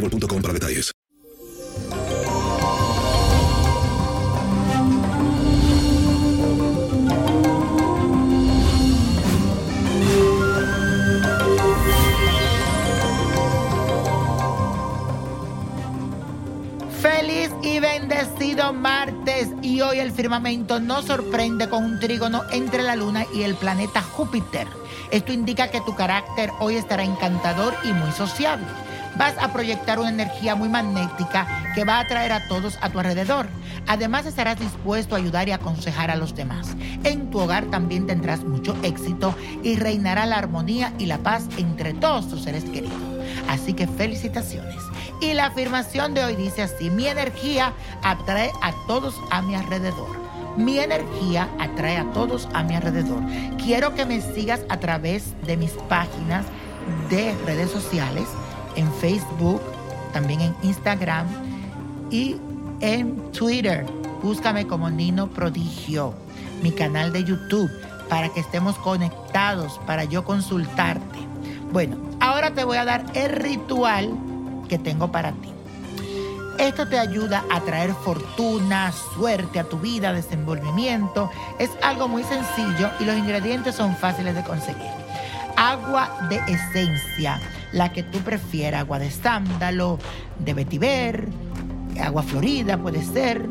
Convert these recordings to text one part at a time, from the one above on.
boostmobile.com detalles. Feliz y bendecido martes y hoy el firmamento nos sorprende con un trígono entre la luna y el planeta Júpiter. Esto indica que tu carácter hoy estará encantador y muy sociable vas a proyectar una energía muy magnética que va a atraer a todos a tu alrededor. Además estarás dispuesto a ayudar y aconsejar a los demás. En tu hogar también tendrás mucho éxito y reinará la armonía y la paz entre todos tus seres queridos. Así que felicitaciones. Y la afirmación de hoy dice así, mi energía atrae a todos a mi alrededor. Mi energía atrae a todos a mi alrededor. Quiero que me sigas a través de mis páginas de redes sociales en Facebook, también en Instagram y en Twitter. Búscame como Nino Prodigio, mi canal de YouTube, para que estemos conectados, para yo consultarte. Bueno, ahora te voy a dar el ritual que tengo para ti. Esto te ayuda a traer fortuna, suerte a tu vida, desenvolvimiento. Es algo muy sencillo y los ingredientes son fáciles de conseguir. Agua de esencia la que tú prefieras, agua de sándalo, de vetiver, agua florida puede ser,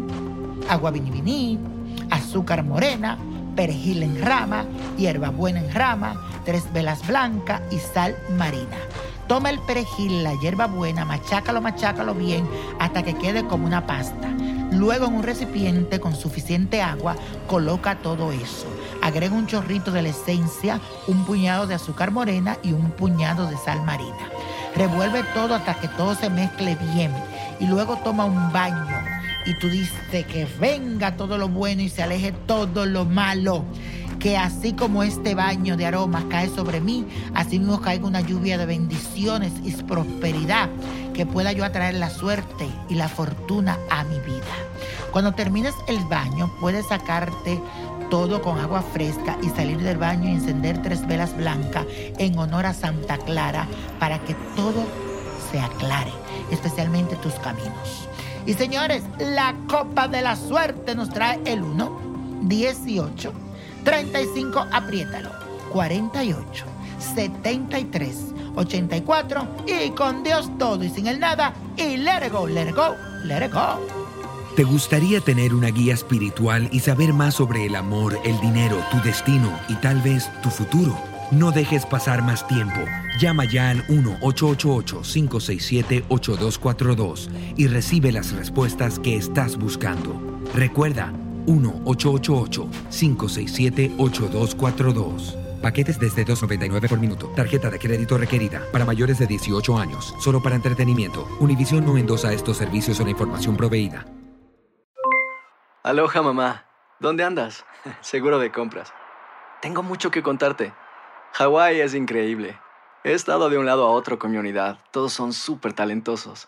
agua viniviní, azúcar morena, perejil en rama, hierbabuena en rama, tres velas blancas y sal marina. Toma el perejil, la hierbabuena, machácalo, machácalo bien hasta que quede como una pasta. Luego en un recipiente con suficiente agua coloca todo eso. Agrega un chorrito de la esencia, un puñado de azúcar morena y un puñado de sal marina. Revuelve todo hasta que todo se mezcle bien y luego toma un baño y tú dices que venga todo lo bueno y se aleje todo lo malo. Que así como este baño de aromas cae sobre mí, así mismo caiga una lluvia de bendiciones y prosperidad que pueda yo atraer la suerte y la fortuna a mi vida. Cuando termines el baño, puedes sacarte todo con agua fresca y salir del baño y encender tres velas blancas en honor a Santa Clara para que todo se aclare, especialmente tus caminos. Y señores, la copa de la suerte nos trae el 1, 18, 35, apriétalo, 48, 73, 84 y con Dios todo y sin el nada y let it go, let it go, let it go. ¿Te gustaría tener una guía espiritual y saber más sobre el amor, el dinero, tu destino y tal vez tu futuro? No dejes pasar más tiempo. Llama ya al 1-888-567-8242 y recibe las respuestas que estás buscando. Recuerda, 1-888-567-8242. Paquetes desde 2.99 por minuto. Tarjeta de crédito requerida para mayores de 18 años. Solo para entretenimiento. Univision no endosa estos servicios o la información proveída. Aloha mamá. ¿Dónde andas? Seguro de compras. Tengo mucho que contarte. Hawái es increíble. He estado de un lado a otro con mi unidad. Todos son súper talentosos.